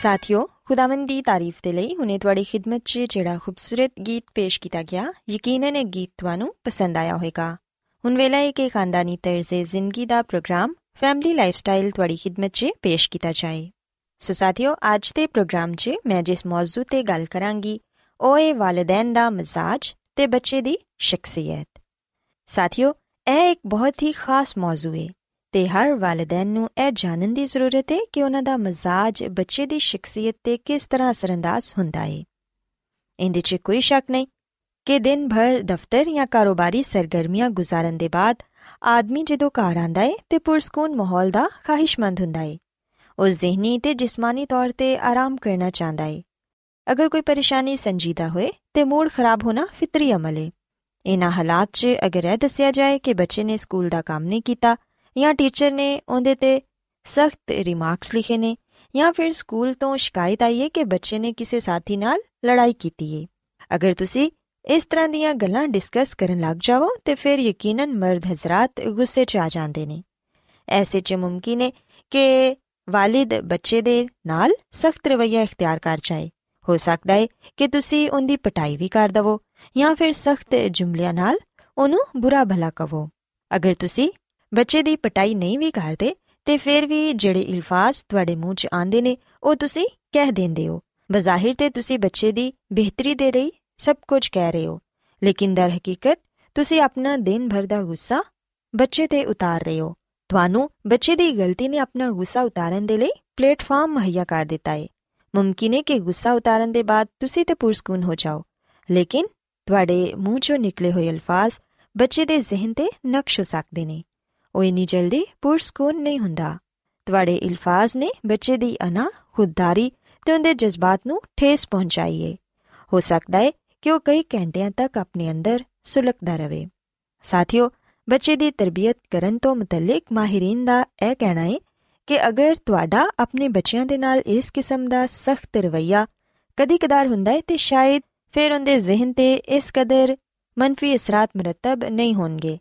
ਸਾਥਿਓ ਖੁਦਾਵੰਦ ਦੀ ਤਾਰੀਫ ਦੇ ਲਈ ਹੁਣੇ ਤੁਹਾਡੀ ਖidmat 'ਚ ਜਿਹੜਾ ਖੂਬਸੂਰਤ ਗੀਤ ਪੇਸ਼ ਕੀਤਾ ਗਿਆ ਯਕੀਨਨ ਇਹ ਗੀਤ ਤੁਹਾਨੂੰ ਪਸੰਦ ਆਇਆ ਹੋਵੇਗਾ ਹੁਣ ਵੇਲਾ ਹੈ ਕਿ ਖਾਨਦਾਨੀ ਤਰਜ਼ੇ ਜ਼ਿੰਦਗੀ ਦਾ ਪ੍ਰੋਗਰਾਮ ਫੈਮਿਲੀ ਲਾਈਫਸਟਾਈਲ ਤੁਹਾਡੀ ਖidmat 'ਚ ਪੇਸ਼ ਕੀਤਾ ਜਾਏ ਸੋ ਸਾਥੀਓ ਅੱਜ ਦੇ ਪ੍ਰੋਗਰਾਮ 'ਚ ਮੈਂ ਜਿਸ ਮੌਜੂ ਤੇ ਗੱਲ ਕਰਾਂਗੀ ਉਹ ਹੈ ਵਾਲਿਦੈਨ ਦਾ ਮਜ਼ਾਜ ਤੇ ਬੱਚੇ ਦੀ ਸ਼ਖਸੀਅਤ ਸਾਥੀਓ ਇਹ ਇੱਕ ਬਹੁਤ ਹੀ ਖਾਸ ਮੌਜੂ ਹੈ ਤੇ ਹਰ ਵਾਲਿਦੈਨ ਨੂੰ ਇਹ ਜਾਣਨ ਦੀ ਜ਼ਰੂਰਤ ਹੈ ਕਿ ਉਹਨਾਂ ਦਾ ਮਜ਼ਾਜ ਬੱਚੇ ਦੀ ਸ਼ਖਸੀਅਤ ਤੇ ਕਿਸ ਤਰ੍ਹਾਂ ਅਸਰੰਦਾਜ਼ ਹੁੰਦਾ ਹੈ। ਇਹਦੇ 'ਚ ਕੋਈ ਸ਼ੱਕ ਨਹੀਂ ਕਿ ਦਿਨ ਭਰ ਦਫ਼ਤਰ ਜਾਂ ਕਾਰੋਬਾਰੀ ਸਰਗਰਮੀਆਂ ਗੁਜ਼ਾਰਨ ਦੇ ਬਾਅਦ ਆਦਮੀ ਜਦੋਂ ਘਰ ਆਂਦਾ ਹੈ ਤੇ ਪੁਰਸਕੂਨ ਮਾਹੌਲ ਦਾ ਖਾਹਿਸ਼ਮੰਦ ਹੁੰਦਾ ਹੈ। ਉਹ ਜ਼ਿਹਨੀ ਤੇ ਜਿਸਮਾਨੀ ਤੌਰ ਤੇ ਆਰਾਮ ਕਰਨਾ ਚਾਹੁੰਦਾ ਹੈ। ਅਗਰ ਕੋਈ ਪਰੇਸ਼ਾਨੀ ਸੰਜੀਦਾ ਹੋਏ ਤੇ ਮੂਡ ਖਰਾਬ ਹੋਣਾ ਫਿਤਰੀ ਅਮਲ ਹੈ। ਇਨ੍ਹਾਂ ਹਾਲਾਤ 'ਚ ਅਗਰ ਇਹ ਦੱਸਿਆ ਜਾਏ ਕਿ ਬੱਚੇ ਨੇ ਸਕੂਲ ਦਾ ਕੰਮ ਨਹੀਂ ਕੀਤਾ ਜਾਂ ਟੀਚਰ ਨੇ ਉਹਦੇ ਤੇ ਸਖਤ ਰਿਮਾਰਕਸ ਲਿਖੇ ਨੇ ਜਾਂ ਫਿਰ ਸਕੂਲ ਤੋਂ ਸ਼ਿਕਾਇਤ ਆਈ ਹੈ ਕਿ ਬੱਚੇ ਨੇ ਕਿਸੇ ਸਾਥੀ ਨਾਲ ਲੜਾਈ ਕੀਤੀ ਹੈ। ਅਗਰ ਤੁਸੀਂ ਇਸ ਤਰ੍ਹਾਂ ਦੀਆਂ ਗੱਲਾਂ ਡਿਸਕਸ ਕਰਨ ਲੱਗ ਜਾਵੋ, ਤੇ ਫਿਰ ਯਕੀਨਨ ਮਰਦ ਹਜ਼ਰਤ ਗੁੱਸੇ 'ਚ ਆ ਜਾਂਦੇ ਨੇ। ਐਸੇ 'ਚ ਮੁਮਕਿਨ ਹੈ ਕਿ ਵਾਲਿਦ ਬੱਚੇ ਦੇ ਨਾਲ ਸਖਤ ਰਵਈਆ ਇਖਤਿਆਰ ਕਰ ਜਾਏ। ਹੋ ਸਕਦਾ ਹੈ ਕਿ ਤੁਸੀਂ ਉਹਦੀ ਪਟਾਈ ਵੀ ਕਰ ਦਵੋ ਜਾਂ ਫਿਰ ਸਖਤ ਜੁਮਲਿਆਂ ਨਾਲ ਉਹਨੂੰ ਬੁਰਾ ਭਲਾ ਕਹੋ ਅਗਰ ਤੁਸੀਂ ਬੱਚੇ ਦੀ ਪਟਾਈ ਨਹੀਂ ਵੀ ਕਰਦੇ, ਤੇ ਫਿਰ ਵੀ ਜਿਹੜੇ ਇਲਫਾਜ਼ ਤੁਹਾਡੇ ਮੂੰਹ 'ਚ ਆਉਂਦੇ ਨੇ, ਉਹ ਤੁਸੀਂ ਕਹਿ ਦਿੰਦੇ ਹੋ। ਬਜ਼ਾਹਿਰ ਤੇ ਤੁਸੀਂ ਬੱਚੇ ਦੀ ਬਿਹਤਰੀ ਦੇ ਲਈ ਸਭ ਕੁਝ ਕਹਿ ਰਹੇ ਹੋ, ਲੇਕਿਨ ਦਰ ਹਕੀਕਤ ਤੁਸੀਂ ਆਪਣਾ ਦਿਨ ਭਰ ਦਾ ਗੁੱਸਾ ਬੱਚੇ ਤੇ ਉਤਾਰ ਰਹੇ ਹੋ। ਤੁਹਾਨੂੰ ਬੱਚੇ ਦੀ ਗਲਤੀ ਨੇ ਆਪਣਾ ਗੁੱਸਾ ਉਤਾਰਨ ਦੇ ਲਈ ਪਲੇਟਫਾਰਮ ਮੁਹੱਈਆ ਕਰ ਦਿੱਤਾ ਹੈ ਮੁਮਕਿਨ ਹੈ ਕਿ ਗੁੱਸਾ ਉਤਾਰਨ ਦੇ ਬਾਅਦ ਤੁਸੀਂ ਤੇ ਪੁਰਸਕੂਨ ਹੋ ਜਾਓ। ਲੇਕਿਨ ਤੁਹਾਡੇ ਮੂੰਹ ਚੋਂ ਨਿਕਲੇ ਹੋਏ ਅਲਫਾਜ਼ ਬੱਚੇ ਦੇ ਜ਼ਿਹਨ ਤੇ ਨਕਸ਼ ਹੋ ਸਕਦੇ ਨੇ। ਉਹ ਇਨੀ ਜਲਦੀ ਪੁਰਸਕੂਨ ਨਹੀਂ ਹੁੰਦਾ। ਤੁਹਾਡੇ ਅਲਫਾਜ਼ ਨੇ ਬੱਚੇ ਦੀ ਅਨਾ ਖੁਦਦਾਰੀ ਤੇ ਉਹਦੇ ਜਜ਼ਬਾਤ ਨੂੰ ਠੇਸ ਪਹੁੰਚਾਈ ਹੈ ਹੋ ਸਕਦਾ ਹੈ ਕਿ ਉਹ ਕਈ ਘੰਟਿਆਂ ਤੱਕ ਆਪਣੇ ਅੰਦਰ ਸੁਲਗਦਾ ਰਹੇ। ਸਾਥੀਓ, ਬੱਚੇ ਦੀ ਤਰਬੀਅਤ ਕਰਨ ਤੋਂ ਮੁਤਲਕ ਮਾਹਿਰੀਨ ਦਾ ਇਹ ਕਹਿਣਾ ਹੈ ਕਿ ਅਗਰ ਤੁਹਾਡਾ ਆਪਣੇ ਬੱਚਿਆਂ ਦੇ ਨਾਲ ਇਸ ਕਿਸਮ ਦਾ ਸਖਤ ਰਵਈਆ ਕਦੀ-ਕਦਾਰ ਹੁੰਦਾ ਹੈ ਤੇ ਸ਼ਾਇਦ ਫਿਰ ਉਹਦੇ ਜ਼ਿਹਨ ਤੇ ਇਸ ਕਦਰ ਮੰਨਫੀ ਅਸਰਾਤ ਮਰਤਬ ਨਹੀਂ ਹੋਣਗੇ।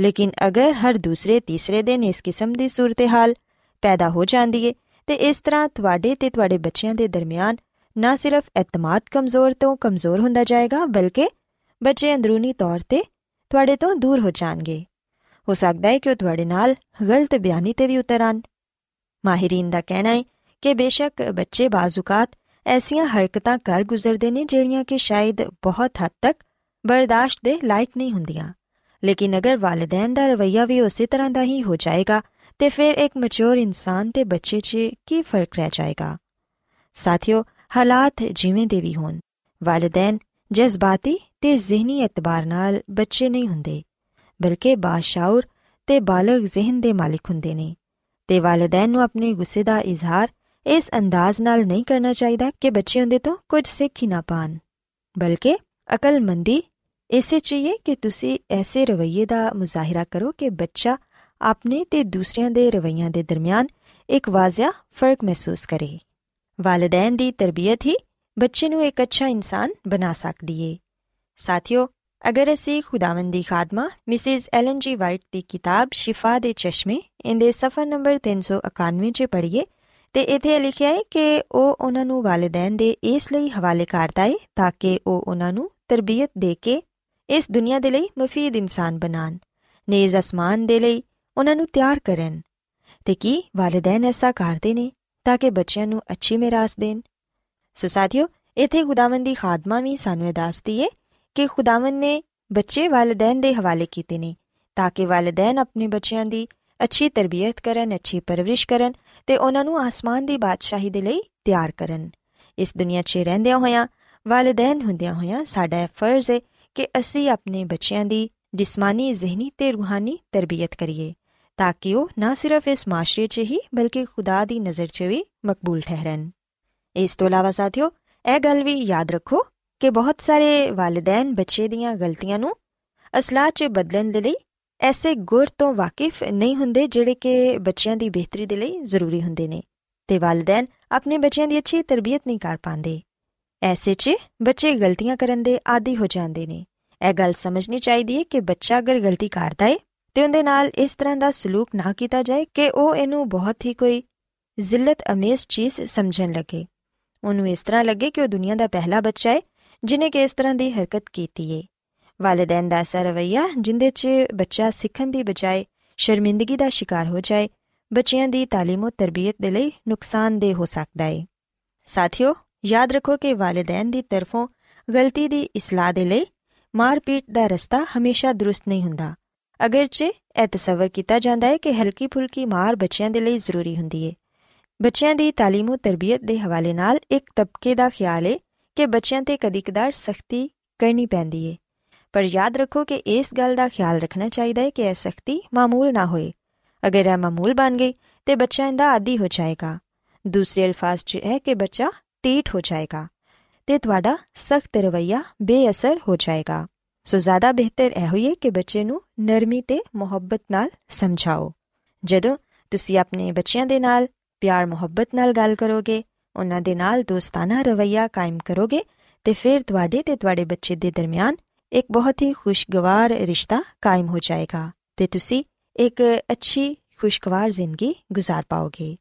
ਲੇਕਿਨ ਅਗਰ ਹਰ ਦੂਸਰੇ ਤੀਸਰੇ ਦਿਨ ਇਸ ਕਿਸਮ ਦੀ ਸੂਰਤ-ਹਾਲ ਪੈਦਾ ਹੋ ਜਾਂਦੀ ਹੈ ਤੇ ਇਸ ਤਰ੍ਹਾਂ ਤੁਹਾਡੇ ਤੇ ਤੁਹਾਡੇ ਬੱਚਿਆਂ ਦੇ ਦਰਮਿਆਨ ਨਾ ਸਿਰਫ ਇਤਮਾਦ ਕਮਜ਼ੋਰ ਤੋਂ ਕਮਜ਼ੋਰ ਹੁੰਦਾ ਜਾਏਗਾ, ਬਲਕਿ ਬੱਚੇ ਅੰਦਰੂਨੀ ਤੌਰ ਤੇ ਤੁਹਾਡੇ ਤੋਂ ਦੂਰ ਹੋ ਜਾਣਗੇ। ਹੋ ਸਕਦਾ ਹੈ ਕਿ ਉਹ ਤੁਹਾਡੇ ਨਾਲ ਗਲਤ ਬਿਆਨੀ ਤੇ ਵੀ ਉਤਰਨ ਮਾਹਿਰੀਨ ਦਾ ਕਹਿਣਾ ਹੈ ਕਿ ਬੇਸ਼ੱਕ ਬੱਚੇ ਬਾਜ਼ੂਕਾਤ ਐਸੀਆਂ ਹਰਕਤਾਂ ਕਰ ਗੁਜ਼ਰਦੇ ਨੇ ਜਿਹੜੀਆਂ ਕਿ ਸ਼ਾਇਦ ਬਹੁਤ ਹੱਦ ਤੱਕ ਬਰਦਾਸ਼ਤ ਦੇ ਲਾਇਕ ਨਹੀਂ ਹੁੰਦੀਆਂ। ਲੇਕਿਨ ਅਗਰ ਵਾਲਿਦੈਨ ਦਾ ਰਵਈਆ ਵੀ ਉਸੇ ਤਰ੍ਹਾਂ ਦਾ ਹੀ ਹੋ ਜਾਏਗਾ, ਤੇ ਫਿਰ ਇੱਕ ਮੈਚੁਰ ਇਨਸਾਨ ਤੇ ਬੱਚੇ 'ਚ ਕੀ ਫ਼ਰਕ ਰਹਿ ਜਾਏਗਾ? ਸਾਥੀਓ, ਹਾਲਾਤ ਜਿਵੇਂ ਦੇ ਵੀ ਹੋਣ, ਵਾਲਿਦੈਨ ਜਜ਼ਬਾਤੀ ਤੇ ਜ਼ਿਹਨੀ ਇਤਬਾਰ ਨਾਲ ਬੱਚੇ ਨਹੀਂ ਹੁੰਦੇ, ਬਲਕਿ ਬਾਸ਼ਾਉਰ ਤੇ ਬਾਲਗ ਜ਼ਿਹਨ ਦੇ ਮਾਲਿਕ ਹੁੰਦੇ ਨੇ, ਤੇ ਵਾਲਿਦੈਨ ਨੂੰ ਆਪਣੇ ਗੁੱਸੇ ਦਾ ਇਜ਼ਹਾਰ ਇਸ ਅੰਦਾਜ਼ ਨਾਲ ਨਹੀਂ ਕਰਨਾ ਚਾਹੀਦਾ ਕਿ ਬੱਚੇ ਉਹਦੇ ਤੋਂ ਕੁਝ ਸਿੱਖ ਹੀ ਨਾ ਪਾਣ, ਬਲਕਿ ਅਕਲਮੰਦੀ ਇਸੇ ਚਾਹੀਏ ਕਿ ਤੁਸੀਂ ਐਸੇ ਰਵਈਏ ਦਾ ਮੁਜ਼ਾਹਿਰਾ ਕਰੋ ਕਿ ਬੱਚਾ ਆਪਣੇ ਤੇ ਦੂਸਰਿਆਂ ਦੇ ਰਵਈਆਂ ਦੇ ਦਰਮਿਆਨ ਇੱਕ ਵਾਜ਼ਿਆ ਫ਼ਰਕ ਮਹਿਸੂਸ ਕਰੇ। ਵਾਲਿਦੈਨ ਦੀ ਤਰਬੀਅਤ ਹੀ ਬੱਚੇ ਨੂੰ ਇੱਕ ਅੱਛਾ ਇਨਸਾਨ ਬਣਾ ਸਕਦੀ ਏ। ਸਾਥੀਓ, ਅਗਰ ਅਸੀਂ ਖੁਦਾਵੰਦ ਦੀ ਖਾਦਮਾ ਮਿਸਿਸ ਐਲਨ ਜੀ ਵਾਈਟ ਦੀ ਕਿਤਾਬ ਸ਼ਿਫਾ ਦੇ ਚਸ਼ਮੇ ਇਹਦੇ ਸਫਾ ਨੰਬਰ 391 'ਚ ਪੜ੍ਹੀਏ ਤੇ ਇਥੇ ਲਿਖਿਆ ਹੈ ਕਿ ਉਹ ਉਹਨਾਂ ਨੂੰ ਵਾਲਿਦੈਨ ਦੇ ਇਸ ਲਈ ਹਵਾਲੇ ਕਰਦਾ ਹੈ ਤਾਂ ਕਿ ਉਹ ਉਹਨਾਂ ਨੂੰ ਤਰਬੀਅਤ ਦੇ ਕੇ ਇਸ ਦੁਨੀਆ ਦੇ ਲਈ ਮਫੀਦ ਇਨਸਾਨ ਬਣਾਣ ਨੇਜ਼ ਅਸਮਾਨ ਦੇ ਲਈ ਉਹਨਾਂ ਨੂੰ ਤਿਆਰ ਕਰਨ। ਤੇ ਕੀ ਵਾਲਿਦੈਨ ਐਸਾ ਕਰਦੇ ਨੇ ਤਾਂ ਕਿ ਬੱਚਿਆਂ ਨੂੰ ਅੱਛੀ ਮਿਰਾਸ ਦੇਣ? ਸੋ ਸਾਥੀਓ, ਇਥੇ ਖੁਦਾਵੰਦ ਦੀ ਖਾਦਮਾ ਵੀ ਸਾਨੂੰ ਇਹ ਦੱਸਦੀ ਏ ਕਿ ਖੁਦਾਵੰਦ ਨੇ ਬੱਚੇ ਵਾਲਿਦੈਨ ਦੇ ਹਵਾਲੇ ਕੀਤੇ ਨੇ ਤਾਂ ਕਿ ਵਾਲਿਦੈਨ ਆਪਣੇ ਬੱਚਿਆਂ ਦੀ ਅੱਛੀ ਤਰਬੀਅਤ ਕਰਨ, ਅੱਛੀ ਪਰਵਰਿਸ਼ ਕਰਨ ਤੇ ਉਹਨਾਂ ਨੂੰ ਆਸਮਾਨ ਦੀ ਬਾਦਸ਼ਾਹੀ ਦੇ ਲਈ ਤਿਆਰ ਕਰਨ। ਇਸ ਦੁਨੀਆ 'ਚ ਰਹਿੰਦਿਆਂ ਹੋਇਆਂ ਵਾਲਿਦੈਨ ਹੁੰਦਿਆਂ ਹੋਇਆਂ ਸਾਡਾ ਫਰਜ਼ ਹੈ ਕਿ ਅਸੀਂ ਆਪਣੇ ਬੱਚਿਆਂ ਦੀ ਜਿਸਮਾਨੀ, ਜ਼ਿਹਨੀ ਤੇ ਰੂਹਾਨੀ ਤਰਬੀਅਤ ਕਰੀਏ, ਤਾਂ ਕਿ ਉਹ ਨਾ ਸਿਰਫ ਇਸ ਮਾਸ਼ਰੇ 'ਚ ਹੀ, ਬਲਕਿ ਖੁਦਾ ਦੀ ਨਜ਼ਰ 'ਚ ਵੀ ਮਕਬੂਲ ਠਹਿਰਨ। ਇਸ ਤੋਂ ਇਲਾਵਾ ਸਾਥੀਓ, ਇਹ ਗੱਲ ਵੀ ਯਾਦ ਰੱਖੋ ਕਿ ਬਹੁਤ ਸਾਰੇ ਵਾਲਿਦੈਨ ਬੱਚੇ ਦੀਆਂ ਗਲਤੀਆਂ ਨੂੰ ਅਸਲਾਹ 'ਚ ਬਦਲਣ ਦੇ ਲਈ ਐਸੇ ਗੁਰ ਤੋਂ ਵਾਕਿਫ ਨਹੀਂ ਹੁੰਦੇ ਜਿਹੜੇ ਕਿ ਬੱਚਿਆਂ ਦੀ ਬਿਹਤਰੀ ਦੇ ਲਈ ਜ਼ਰੂਰੀ ਹੁੰਦੇ ਨੇ, ਤੇ ਵਾਲਿਦੈਨ ਆਪਣੇ ਬੱਚਿਆਂ ਦੀ ਅੱਛੀ ਤਰਬੀਅਤ ਨਹੀਂ ਕਰ ਪਾਉਂਦੇ। ਐਸੇ 'ਚ ਬੱਚੇ ਗਲਤੀਆਂ ਕਰਨ ਦੇ ਆਦੀ ਹੋ ਜਾਂਦੇ ਨੇ ਇਹ ਗੱਲ ਸਮਝਣੀ ਚਾਹੀਦੀ ਹੈ ਕਿ ਬੱਚਾ ਅਗਰ ਗਲਤੀ ਕਰਦਾ ਹੈ ਤੇ ਉਹਦੇ ਨਾਲ ਇਸ ਤਰ੍ਹਾਂ ਦਾ ਸਲੂਕ ਨਾ ਕੀਤਾ ਜਾਏ ਕਿ ਉਹ ਇਹਨੂੰ ਬਹੁਤ ਹੀ ਕੋਈ ਜ਼ਿਲਤ ਅਮੇਜ਼ ਚੀਜ਼ ਸਮਝਣ ਲੱਗੇ ਉਹਨੂੰ ਇਸ ਤਰ੍ਹਾਂ ਲੱਗੇ ਕਿ ਉਹ ਦੁਨੀਆ ਦਾ ਪਹਿਲਾ ਬੱਚਾ ਹੈ ਜਿਨੇ ਕਿ ਇਸ ਤਰ੍ਹਾਂ ਦੀ ਹਰਕਤ ਕੀਤੀ ਹੈ ਵਾਲਿਦੈਨ ਦਾ ਐਸਾ ਰਵਈਆ ਜਿੰਦੇ 'ਚ ਬੱਚਾ ਸਿੱਖਣ ਦੀ ਬਜਾਏ ਸ਼ਰਮਿੰਦਗੀ ਦਾ ਸ਼ਿਕਾਰ ਹੋ ਜਾਏ ਬੱਚਿਆਂ ਦੀ تعلیم ਤੇ ਤਰਬੀਅਤ ਦੇ ਲਈ ਨੁਕਸਾਨਦੇਹ ਹੋ ਸਕਦਾ ਹੈ ਸਾਥੀਓ ਯਾਦ ਰੱਖੋ ਕਿ ਵਾਲਿਦੈਨ ਦੀ ਤਰਫੋਂ ਗਲਤੀ ਦੀ ਇਸਲਾਹ ਦੇ ਲਈ ਮਾਰਪੀਟ ਦਾ ਰਸਤਾ ਹਮੇਸ਼ਾ ਦਰੁਸਤ ਨਹੀਂ ਹੁੰਦਾ ਅਗਰਚੇ ਇਹ ਤਸਵਰ ਕੀਤਾ ਜਾਂਦਾ ਹੈ ਕਿ ਹਲਕੀ ਫੁਲਕੀ ਮਾਰ ਬੱਚਿਆਂ ਦੇ ਲਈ ਜ਼ਰੂਰੀ ਹੁੰਦੀ ਹੈ ਬੱਚਿਆਂ ਦੀ تعلیم ਤੇ ਤਰਬੀਅਤ ਦੇ ਹਵਾਲੇ ਨਾਲ ਇੱਕ ਤਬਕੇ ਦਾ ਖਿਆਲ ਹੈ ਕਿ ਬੱਚਿਆਂ ਤੇ ਕਦੀ-ਕਦਾਰ ਸਖਤੀ ਕਰਨੀ ਪੈਂਦੀ ਹੈ ਪਰ ਯਾਦ ਰੱਖੋ ਕਿ ਇਸ ਗੱਲ ਦਾ ਖਿਆਲ ਰੱਖਣਾ ਚਾਹੀਦਾ ਹੈ ਕਿ ਇਹ ਸਖਤੀ ਮਾਮੂਲ ਨਾ ਹੋਏ ਅਗਰ ਇਹ ਮਾਮੂਲ ਬਣ ਗਈ ਤੇ ਬੱਚਾ ਇਹਦਾ ਆਦੀ ਹੋ ਜਾਏਗਾ ਦੂਸਰੇ ਅਲਫਾਜ਼ 'ਚ ਹੈ ਕਿ ਬੱਚਾ ਟੀਟ ਹੋ ਜਾਏਗਾ ਤੇ ਤੁਹਾਡਾ ਸਖਤ ਰਵਈਆ ਬੇਅਸਰ ਹੋ ਜਾਏਗਾ ਸੋ ਜ਼ਿਆਦਾ ਬਿਹਤਰ ਇਹ ਹੋਈਏ ਕਿ ਬੱਚੇ ਨੂੰ ਨਰਮੀ ਤੇ ਮੁਹੱਬਤ ਨਾਲ ਸਮਝਾਓ ਜਦੋਂ ਤੁਸੀਂ ਆਪਣੇ ਬੱਚਿਆਂ ਦੇ ਨਾਲ ਪਿਆਰ ਮੁਹੱਬਤ ਨਾਲ ਗੱਲ ਕਰੋਗੇ ਉਹਨਾਂ ਦੇ ਨਾਲ ਦੋਸਤਾਨਾ ਰਵਈਆ ਕਾਇਮ ਕਰੋਗੇ ਤੇ ਫਿਰ ਤੁਹਾਡੇ ਤੇ ਤੁਹਾਡੇ ਬੱਚੇ ਦੇ ਦਰਮਿਆਨ ਇੱਕ ਬਹੁਤ ਹੀ ਖੁਸ਼ਗਵਾਰ ਰਿਸ਼ਤਾ ਕਾਇਮ ਹੋ ਜਾਏਗਾ ਤੇ ਤੁਸੀਂ ਇੱਕ ਅੱਛੀ ਖੁਸ਼ਗਵਾਰ ਜ਼ਿੰਦਗੀ گزار ਪਾਓਗੇ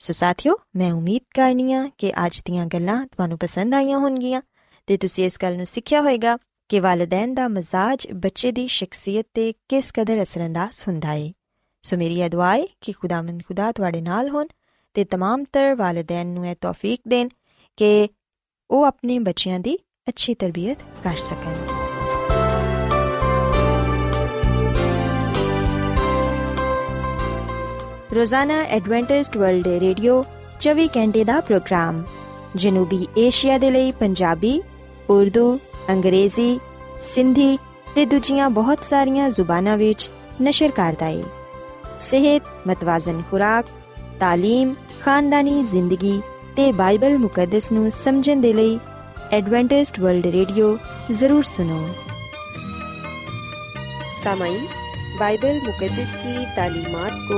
ਸੋ ਸਾਥਿਓ ਮੈਂ ਉਮੀਦ ਕਰਨੀਆ ਕਿ ਅੱਜ ਦੀਆਂ ਗੱਲਾਂ ਤੁਹਾਨੂੰ ਪਸੰਦ ਆਈਆਂ ਹੋਣਗੀਆਂ ਤੇ ਤੁਸੀਂ ਇਸ ਗੱਲ ਨੂੰ ਸਿੱਖਿਆ ਹੋਵੇਗਾ ਕਿ ਵਾਲਿਦੈਨ ਦਾ ਮਜ਼ਾਜ ਬੱਚੇ ਦੀ ਸ਼ਖਸੀਅਤ ਤੇ ਕਿਸ ਕਦਰ ਅਸਰੰਦਾਜ਼ ਹੁੰਦਾ ਹੈ ਸੋ ਮੇਰੀ ਇਹ ਦੁਆ ਹੈ ਕਿ ਖੁਦਾਵੰਦ ਖੁਦਾ ਤੁਹਾਡੇ ਨਾਲ ਹੋਣ ਤੇ तमाम ਤਰ ਵਾਲਿਦੈਨ ਨੂੰ ਇਹ ਤੌਫੀਕ ਦੇਣ ਕਿ ਉਹ ਆਪਣੇ ਬੱਚਿਆਂ ਦੀ ਅੱਛੀ ਤਰਬੀਅਤ ਕਰ ਸਕਣ ਰੋਜ਼ਾਨਾ ਐਡਵੈਂਟਿਸਟ ਵਰਲਡ ਵੇ ਰੇਡੀਓ 24 ਘੰਟੇ ਦਾ ਪ੍ਰੋਗਰਾਮ, ਜਨੂਬੀ ਏਸ਼ੀਆ ਦੇ ਲਈ ਪੰਜਾਬੀ, ਉਰਦੂ, ਅੰਗਰੇਜ਼ੀ, ਸਿੰਧੀ ਤੇ ਦੂਜੀਆਂ ਬਹੁਤ ਸਾਰੀਆਂ ਜ਼ੁਬਾਨਾਂ ਵਿੱਚ ਨਸ਼ਰ ਕਰਦਾ ਹੈ ਸਿਹਤ ਮਤਵਾਜ਼ਨ ਖੁਰਾਕ تعلیم ਖਾਨਦਾਨੀ ਜ਼ਿੰਦਗੀ ਤੇ ਬਾਈਬਲ ਮੁਕੱਦਸ ਨੂੰ ਸਮਝਣ ਦੇ ਲਈ ਐਡਵੈਂਟਿਸਟ ਵਰਲਡ ਰੇਡੀਓ ਜ਼ਰੂਰ ਸੁਨੋ سامعین بائبل مقدس کی تعلیمات کو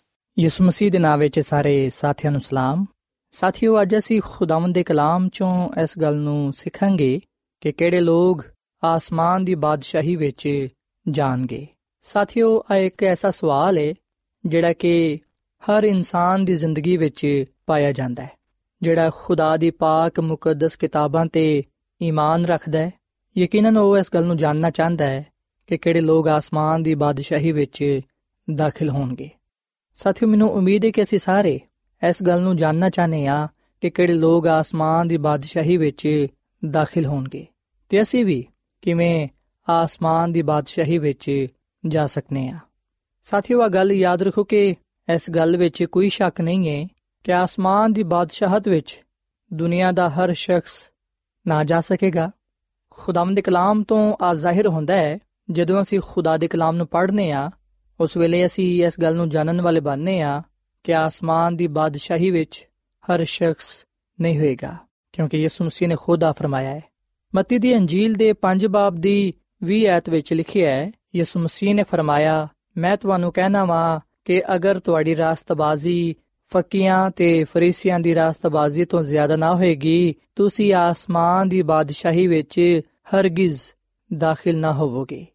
ਯਿਸੂ ਮਸੀਹ ਦੇ ਨਾਮ ਵਿੱਚ ਸਾਰੇ ਸਾਥੀਆਂ ਨੂੰ ਸਲਾਮ। ਸਾਥੀਓ, ਅੱਜ ਅਸੀਂ ਖੁਦਾਵੰਦ ਦੇ ਕਲਾਮ ਚੋਂ ਇਸ ਗੱਲ ਨੂੰ ਸਿੱਖਾਂਗੇ ਕਿ ਕਿਹੜੇ ਲੋਕ ਆਸਮਾਨ ਦੀ ਬਾਦਸ਼ਾਹੀ ਵਿੱਚ ਜਾਣਗੇ। ਸਾਥੀਓ ਇਹ ਇੱਕ ਐਸਾ ਸਵਾਲ ਹੈ ਜਿਹੜਾ ਕਿ ਹਰ ਇਨਸਾਨ ਦੀ ਜ਼ਿੰਦਗੀ ਵਿੱਚ ਪਾਇਆ ਜਾਂਦਾ ਹੈ, ਜਿਹੜਾ ਖੁਦਾ ਦੀ ਪਾਕ ਮੁਕੱਦਸ ਕਿਤਾਬਾਂ ਤੇ ਈਮਾਨ ਰੱਖਦਾ ਹੈ। ਯਕੀਨਨ ਉਹ ਇਸ ਗੱਲ ਨੂੰ ਜਾਣਨਾ ਚਾਹੁੰਦਾ ਹੈ ਕਿ ਕਿਹੜੇ ਲੋਕ ਆਸਮਾਨ ਦੀ ਬਾਦਸ਼ਾਹੀ ਵਿੱਚ ਦਾਖਲ ਹੋਣਗੇ। ਸਾਥੀਓ, ਮੈਨੂੰ ਉਮੀਦ ਹੈ ਕਿ ਅਸੀਂ ਸਾਰੇ ਇਸ ਗੱਲ ਨੂੰ ਜਾਣਨਾ ਚਾਹਨੇ ਆ ਕਿ ਕਿਹੜੇ ਲੋਕ ਆਸਮਾਨ ਦੀ ਬਾਦਸ਼ਾਹੀ ਵਿੱਚ ਦਾਖਲ ਹੋਣਗੇ ਤੇ ਅਸੀਂ ਵੀ ਕਿਵੇਂ ਆਸਮਾਨ ਦੀ ਬਾਦਸ਼ਾਹੀ ਵਿੱਚ ਜਾ ਸਕਨੇ ਆ ਸਾਥੀਓ ਆ ਗੱਲ ਯਾਦ ਰੱਖੋ ਕਿ ਇਸ ਗੱਲ ਵਿੱਚ ਕੋਈ ਸ਼ੱਕ ਨਹੀਂ ਹੈ ਕਿ ਆਸਮਾਨ ਦੀ ਬਾਦਸ਼ਾਹਤ ਵਿੱਚ ਦੁਨੀਆ ਦਾ ਹਰ ਸ਼ਖਸ ਨਾ ਜਾ ਸਕੇਗਾ। ਖੁਦਾਮ ਦੇ ਕਲਾਮ ਤੋਂ ਆ ਜ਼ਾਹਿਰ ਹੁੰਦਾ ਹੈ, ਜਦੋਂ ਅਸੀਂ ਖੁਦਾ ਦੇ ਕਲਾਮ ਨੂੰ ਪੜ੍ਹਨੇ ਆ ਉਸ ਵੇਲੇ ਅਸੀਂ ਇਸ ਗੱਲ ਨੂੰ ਜਾਣਨ ਵਾਲੇ ਬਣਨੇ ਆ ਕਿ ਆਸਮਾਨ ਦੀ ਬਾਦਸ਼ਾਹੀ ਵਿੱਚ ਹਰ ਸ਼ਖਸ ਨਹੀਂ ਹੋਏਗਾ, ਕਿਉਂਕਿ ਯਿਸੂ ਮਸੀਹ ਨੇ ਖੁਦ ਆ ਫਰਮਾਇਆ ਹੈ। ਮਤੀ ਦੀ ਅੰਜੀਲ ਦੇ 5 ਬਾਬ ਦੀ 20 ਐਤ ਵਿੱਚ ਲਿਖਿਆ ਹੈ, ਯਿਸੂ ਮਸੀਹ ਨੇ ਫਰਮਾਇਆ, ਮੈਂ ਤੁਹਾਨੂੰ ਕਹਿਣਾ ਵਾਂ ਕਿ ਅਗਰ ਤੁਹਾਡੀ ਰਾਸਤਬਾਜ਼ੀ ਫਕੀਆਂ ਤੇ ਫਰੀਸੀਆਂ ਦੀ ਰਾਸਤਬਾਜ਼ੀ ਤੋਂ ਜ਼ਿਆਦਾ ਨਾ ਹੋਏਗੀ, ਤੁਸੀਂ ਆਸਮਾਨ ਦੀ ਬਾਦਸ਼ਾਹੀ ਵਿੱਚ ਹਰਗਿਜ਼ ਦਾਖਲ ਨਾ ਹੋਵੋਗੇ।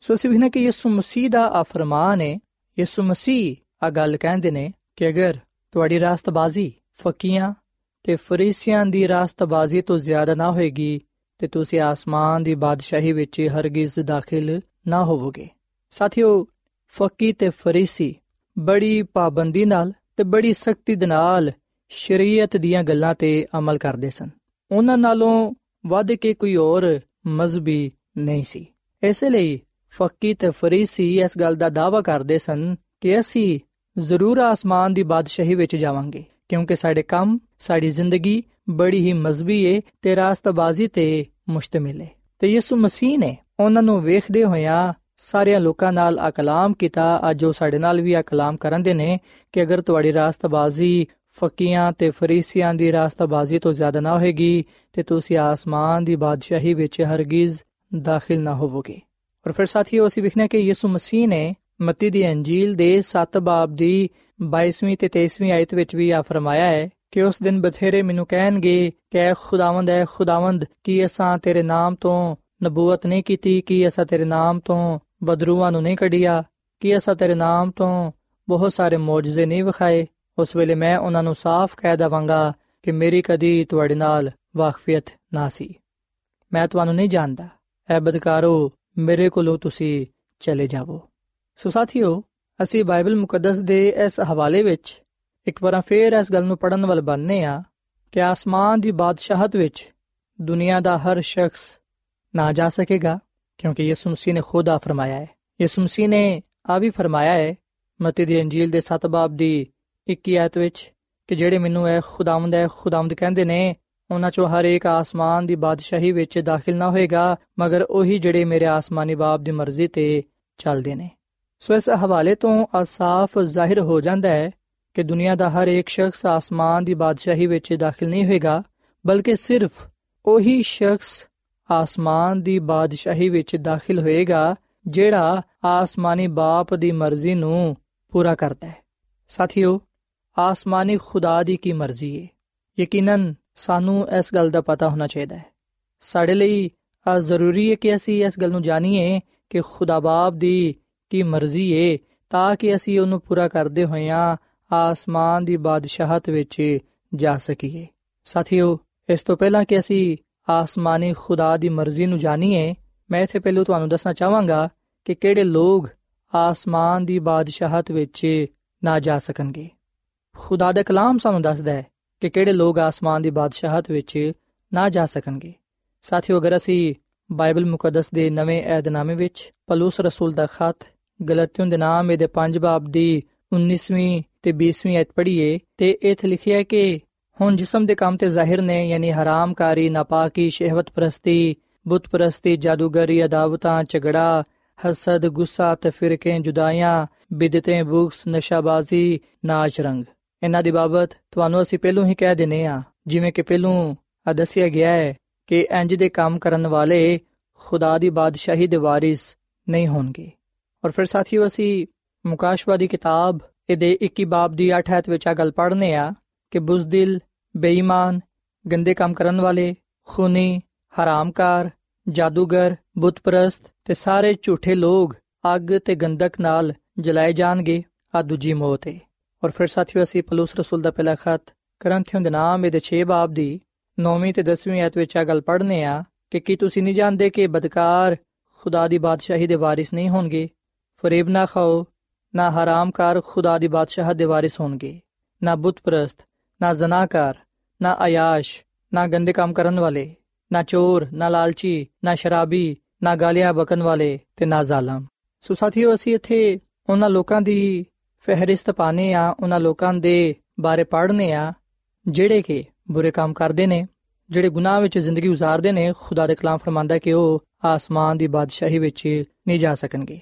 ਸੋ ਅਸੀਂ ਵੀ ਕਿ ਯਿਸੂ ਮਸੀਹ ਦਾ ਆ ਫਰਮਾਨ ਹੈ। ਯਿਸੂ ਮਸੀਹ ਆ ਗੱਲ ਕਹਿੰਦੇ ਨੇ ਕਿ ਅਗਰ ਤੁਹਾਡੀ ਰਾਸਤਬਾਜ਼ੀ ਫਕੀਆਂ ਤੇ ਫਰੀਸੀਆਂ ਦੀ ਰਾਸਤਬਾਜ਼ੀ ਤੋਂ ਜ਼ਿਆਦਾ ਨਾ ਹੋਏਗੀ, ਤੇ ਤੁਸੀਂ ਆਸਮਾਨ ਦੀ ਬਾਦਸ਼ਾਹੀ ਵਿੱਚ ਹਰਗਿਜ਼ ਦਾਖਲ ਨਾ ਹੋਵੋਗੇ। ਸਾਥੀਓ, ਫਕੀ ਤੇ ਫਰੀਸੀ ਬੜੀ ਪਾਬੰਦੀ ਨਾਲ ਤੇ ਬੜੀ ਸਖਤੀ ਦੇ ਨਾਲ ਸ਼ਰੀਅਤ ਦੀਆਂ ਗੱਲਾਂ ਤੇ ਅਮਲ ਕਰਦੇ ਸਨ। ਉਹਨਾਂ ਨਾਲੋਂ ਵੱਧ ਕੇ ਕੋਈ ਹੋਰ ਮਜ਼ਬੀ ਨਹੀਂ ਸੀ। ਇਸੇ ਲਈ ਫੱਕੀ ਤੇ ਫਰੀਸੀ ਇਸ ਗੱਲ ਦਾ ਦਾਅਵਾ ਕਰਦੇ ਸਨ ਕਿ ਅਸੀਂ ਜ਼ਰੂਰ ਆਸਮਾਨ ਦੀ ਬਾਦਸ਼ਾਹੀ ਵਿੱਚ ਜਾਵਾਂਗੇ, ਕਿਉਂਕਿ ਸਾਡੇ ਕੰਮ, ਸਾਡੀ ਜ਼ਿੰਦਗੀ ਬੜੀ ਹੀ ਮਜ਼ਬੀ ਏ ਤੇ ਰਾਸਤਬਾਜ਼ੀ ਤੇ ਮੁਸ਼ਤਮਿਲ ਏ। ਤੇ ਯਿਸੂ ਮਸੀਹ ਨੇ ਉਹਨਾਂ ਨੂੰ ਵੇਖਦੇ ਹੋਇਆਂ ਸਾਰਿਆਂ ਲੋਕਾਂ ਨਾਲ ਆ ਕਲਾਮ ਕੀਤਾ, ਅੱਜ ਉਹ ਸਾਡੇ ਨਾਲ ਵੀ ਆ ਕਲਾਮ ਕਰਨ ਦੇ ਨੇ ਕਿ ਅਗਰ ਤੁਹਾਡੀ ਰਾਸਤਬਾਜ਼ੀ ਫਕੀਆਂ ਤੇ ਫਰੀਸੀਆਂ ਦੀ ਰਾਸਤਬਾਜ਼ੀ ਤੋਂ ਜ਼ਿਆਦਾ ਨਾ ਹੋਏਗੀ, ਤੇ ਤੁਸੀਂ ਆਸਮਾਨ ਦੀ ਬਾਦਸ਼ਾਹੀ ਵਿੱਚ ਹਰਗਿਜ਼ ਦਾਖਲ ਨਾ ਹੋਵੋਗੇ। ਔਰ ਫਿਰ ਸਾਥੀਓ, ਅਸੀਂ ਵਿਖਣਾ ਕਿ ਯਿਸੂ ਮਸੀਹ ਨੇ ਮਤੀ ਦੀ ਅੰਜੀਲ ਦੇ 7 ਬਾਬ ਦੀ 22ਵੀਂ ਤੇ 23ਵੀਂ ਆਇਤ ਵਿੱਚ ਵੀ ਆ ਫਰਮਾਇਆ ਹੈ ਕਿ ਉਸ ਦਿਨ ਬਥੇਰੇ ਮੈਨੂੰ ਕਹਿਣਗੇ ਕਿ ਐ ਖੁਦਾਵੰਦ ਐ ਖੁਦਾਵੰਦ, ਕੀ ਅਸਾਂ ਤੇਰੇ ਨਾਮ ਤੋਂ ਨਬੂਵਤ ਨਹੀਂ ਕੀਤੀ, ਕੀ ਅਸਾਂ ਤੇਰੇ ਨਾਮ ਤੋਂ ਬਦਰੂਆਂ ਨੂੰ ਨਹੀਂ ਕੱਢਿਆ, ਕੀ ਅਸਾਂ ਤੇਰੇ ਨਾਮ ਤੋਂ ਬਹੁਤ ਸਾਰੇ ਮੌਜਜ਼ੇ ਨਹੀਂ ਵਿਖਾਏ? ਉਸ ਵੇਲੇ ਮੈਂ ਉਹਨਾਂ ਨੂੰ ਸਾਫ਼ ਕਹਿ ਦਵਾਂਗਾ ਕਿ ਮੇਰੀ ਕਦੀ ਤੁਹਾਡੇ ਨਾਲ ਵਾਕਫੀਅਤ ਨਾ ਸੀ। ਮੈਂ ਤੁਹਾਨੂੰ ਨਹੀਂ ਜਾਣਦਾ। ਐ ਬਦਕਾਰੋ ਮੇਰੇ ਕੋਲੋਂ ਤੁਸੀਂ ਚਲੇ ਜਾਵੋ। ਸੋ ਸਾਥੀਓ, ਅਸੀਂ ਬਾਈਬਲ ਮੁਕੱਦਸ ਦੇ ਇਸ ਹਵਾਲੇ ਵਿੱਚ ਇੱਕ ਵਾਰ ਫੇਰ ਇਸ ਗੱਲ ਨੂੰ ਪੜਨ ਵੱਲ ਬੰਨੇ ਆ ਕਿ ਆਸਮਾਨ ਦੀ ਬਾਦਸ਼ਾਹਤ ਵਿੱਚ ਦੁਨੀਆ ਦਾ ਹਰ ਸ਼ਖਸ ਨਾ ਜਾ ਸਕੇਗਾ, ਕਿਉਂਕਿ ਯਿਸੂ ਮਸੀਹ ਨੇ ਖੁਦ ਆ ਫਰਮਾਇਆ ਹੈ। ਯਿਸੂ ਮਸੀਹ ਨੇ ਆ ਵੀ ਫਰਮਾਇਆ ਹੈ, ਮਤੀ ਦੀ ਅੰਜੀਲ ਦੇ 7 ਬਾਬ ਦੀ 21 ਆਇਤ ਵਿੱਚ ਕਿ ਜਿਹੜੇ ਮੈਨੂੰ ਇਹ ਖੁਦਾਵੰਦ ਹੈ ਖੁਦਾਵੰਦ ਕਹਿੰਦੇ ਨੇ ਉਹਨਾਂ ਚੋਂ ਹਰੇਕ ਆਸਮਾਨ ਦੀ ਬਾਦਸ਼ਾਹੀ ਵਿੱਚ ਦਾਖਲ ਨਾ ਹੋਏਗਾ, ਮਗਰ ਉਹੀ ਜਿਹੜੇ ਮੇਰੇ ਆਸਮਾਨੀ ਬਾਪ ਦੀ ਮਰਜ਼ੀ ਤੇ ਚੱਲਦੇ ਨੇ। ਸੋ ਇਸ ਹਵਾਲੇ ਤੋਂ ਅਸਾਫ਼ ਜ਼ਾਹਿਰ ਹੋ ਜਾਂਦਾ ਹੈ ਕਿ ਦੁਨੀਆ ਦਾ ਹਰ ਇੱਕ ਸ਼ਖਸ ਆਸਮਾਨ ਦੀ ਬਾਦਸ਼ਾਹੀ ਵਿੱਚ ਦਾਖਲ ਨਹੀਂ ਹੋਏਗਾ, ਬਲਕਿ ਸਿਰਫ ਉਹੀ ਸ਼ਖਸ ਆਸਮਾਨ ਦੀ ਬਾਦਸ਼ਾਹੀ ਵਿੱਚ ਦਾਖਲ ਹੋਏਗਾ, ਜਿਹੜਾ ਆਸਮਾਨੀ ਬਾਪ ਦੀ ਮਰਜ਼ੀ ਨੂੰ ਪੂਰਾ ਕਰਦਾ ਹੈ। ਸਾਥੀਓ, ਆਸਮਾਨੀ ਖੁਦਾ ਦੀ ਕੀ ਮਰਜ਼ੀ ਹੈ ਯਕੀਨਨ ਸਾਨੂੰ ਇਸ ਗੱਲ ਦਾ ਪਤਾ ਹੋਣਾ ਚਾਹੀਦਾ ਹੈ। ਸਾਡੇ ਲਈ ਆ ਜ਼ਰੂਰੀ ਹੈ ਕਿ ਅਸੀਂ ਇਸ ਗੱਲ ਨੂੰ ਜਾਣੀਏ ਕਿ ਖੁਦਾ ਬਾਪ ਦੀ ਕੀ ਮਰਜ਼ੀ ਹੈ ਤਾਂ ਕਿ ਅਸੀਂ ਉਹਨੂੰ ਪੂਰਾ ਕਰਦੇ ਹੋਇਆਂ ਆਸਮਾਨ ਦੀ ਬਾਦਸ਼ਾਹਤ ਵਿੱਚ ਜਾ ਸਕੀਏ। ਸਾਥੀਓ, ਇਸ ਤੋਂ ਪਹਿਲਾਂ ਕਿ ਅਸੀਂ ਆਸਮਾਨੀ ਖੁਦਾ ਦੀ ਮਰਜ਼ੀ ਨੂੰ ਜਾਣੀਏ, ਮੈਂ ਇਥੇ ਪਹਿਲੂ ਤੁਹਾਨੂੰ ਦੱਸਣਾ ਚਾਹਾਂਗਾ ਕਿ ਕਿਹੜੇ ਲੋਕ ਆਸਮਾਨ ਦੀ ਬਾਦਸ਼ਾਹਤ ਵਿੱਚ ਨਾ ਜਾ ਸਕਣਗੇ। ਖੁਦਾ ਦਾ ਕਲਾਮ ਸਾਨੂੰ ਦੱਸਦਾ ਹੈ ਕਿ ਕਿਹੜੇ ਲੋਕ ਆਸਮਾਨ ਦੀ ਬਾਦਸ਼ਾਹਤ ਵਿੱਚ ਨਾ ਜਾ ਸਕਣਗੇ। ਸਾਥੀਓ, ਅਗਰ ਅਸੀਂ ਬਾਈਬਲ ਮੁਕੱਦਸ ਦੇ ਨਵੇਂ ਏਧਨਾਮੇ ਵਿੱਚ ਪਲੂਸ ਰਸੂਲ ਦਾ ਖਤ ਗਲਤੀਆਂ ਦੇ ਨਾਮ ਦੇ 5 ਬਾਬ ਦੀ 19ਵੀਂ ਤੇ 20ਵੀਂ ਐਤ ਪੜ੍ਹੀਏ ਤੇ ਇਥੇ ਲਿਖਿਆ ਹੈ ਕਿ ਹੁਣ ਜਿਸਮ ਦੇ ਕੰਮ ਤੇ ਜ਼ਾਹਿਰ ਨੇ, ਯਾਨੀ ਹਰਾਮਕਾਰੀ, ਨਾਪਾਕੀ, ਸ਼ਹਿਵਤ ਪ੍ਰਸਤੀ, ਬੁੱਤ ਪ੍ਰਸਤੀ, ਜਾਦੂਗਰੀ, ਅਦਾਵਤਾਂ, ਝਗੜਾ, ਹਸਦ, ਗੁੱਸਾ ਤੇ ਫਿਰਕੇ ਜੁਦਾਈਆਂ, ਬਿਦਤੇ ਬੁਕਸ ਨਸ਼ਾਬਾਜ਼ੀ, ਨਾਚ ਰੰਗ। ਇਹਨਾਂ ਦੀ ਬਾਬਤ ਤੁਹਾਨੂੰ ਅਸੀਂ ਪਹਿਲਾਂ ਹੀ ਕਹਿ ਦਿੰਨੇ ਆ ਜਿਵੇਂ ਕਿ ਪਹਿਲਾਂ ਆ ਦੱਸਿਆ ਗਿਆ ਹੈ ਕਿ ਇੰਜ ਦੇ ਕੰਮ ਕਰਨ ਵਾਲੇ ਖੁਦਾ ਦੀ ਬਾਦਸ਼ਾਹੀ ਦੇ ਵਾਰਿਸ ਨਹੀਂ ਹੋਣਗੇ। ਔਰ ਫਿਰ ਸਾਥੀਓ ਅਸੀਂ ਮੁਕਾਸ਼ਵਾ ਦੀ ਕਿਤਾਬ ਇਹਦੇ 21 ਬਾਬ ਦੀ 8 ਐਤ ਵਿੱਚ ਆ ਗੱਲ ਪੜ੍ਹਨੇ ਆ ਕਿ ਬੁਜ਼ਦਿਲ, ਬੇਈਮਾਨ, ਗੰਦੇ ਕੰਮ ਕਰਨ ਵਾਲੇ, ਖੂਨੀ, ਹਰਾਮਕਾਰ, ਜਾਦੂਗਰ, ਬੁੱਤਪਰਸਤ ਤੇ ਸਾਰੇ ਝੂਠੇ ਲੋਕ ਅੱਗ ਤੇ ਗੰਦਕ ਨਾਲ ਜਲਾਏ ਜਾਣਗੇ। ਆ ਦੂਜੀ ਮੌਤ ਹੈ ਔਰ ਫਿਰ ਸਾਥੀਓ, ਅਸੀਂ ਪਲੂਸ ਰਸੂਲ ਦਾ ਪਹਿਲਾ ਖਤ ਕਰੰਥਿयों ਦੇ ਨਾਮ, ਇਹਦੇ 6 ਬਾਬ ਦੀ 9ਵੀਂ ਤੇ 10ਵੀਂ ਆਇਤ ਵਿੱਚ ਆ ਗੱਲ ਪੜ੍ਹਨੇ ਆ ਕਿ ਕੀ ਤੁਸੀਂ ਨਹੀਂ ਜਾਣਦੇ ਕਿ ਬਦਕਾਰ ਖੁਦਾ ਦੀ ਬਾਦਸ਼ਾਹੀ ਦੇ ਵਾਰਿਸ ਨਹੀਂ ਹੋਣਗੇ? ਫਰੇਬ ਨਾ ਖਾਓ, ਨਾ ਹਰਾਮਕਾਰ ਖੁਦਾ ਦੀ ਬਾਦਸ਼ਾਹ ਦੇ ਵਾਰਿਸ ਹੋਣਗੇ। ਨਾ ਬੁੱਤਪਰਸਤ, ਨਾ ਜ਼ਨਾਕਾਰ ਨਾ ਆਯਾਸ਼ ਨਾ ਗੰਦੇ ਕੰਮ ਕਰਨ ਵਾਲੇ, ਨਾ ਚੋਰ, ਨਾ ਲਾਲਚੀ, ਨਾ ਸ਼ਰਾਬੀ, ਨਾ ਗਾਲੀਆਂ ਬਕਣ ਵਾਲੇ ਤੇ ਨਾ ਜ਼ਾਲਮ। ਸੋ ਸਾਥੀਓ, ਅਸੀਂ ਇੱਥੇ ਉਹਨਾਂ ਲੋਕਾਂ ਦੀ ਫਹਿਰਿਸਤ ਪਾਣੇ ਆ ਉਹਨਾਂ ਲੋਕਾਂ ਦੇ ਬਾਰੇ ਪੜ੍ਹਨੇ ਆ ਜਿਹੜੇ ਕਿ ਬੁਰੇ ਕੰਮ ਕਰਦੇ ਨੇ, ਜਿਹੜੇ ਗੁਨਾਹ ਵਿੱਚ ਜ਼ਿੰਦਗੀ گزارਦੇ ਨੇ, ਖੁਦਾ ਦੇ ਕਲਾਮ ਫਰਮਾਂਦਾ ਕਿ ਉਹ ਆਸਮਾਨ ਦੀ ਬਾਦਸ਼ਾਹੀ ਵਿੱਚ ਨਹੀਂ ਜਾ ਸਕਣਗੇ।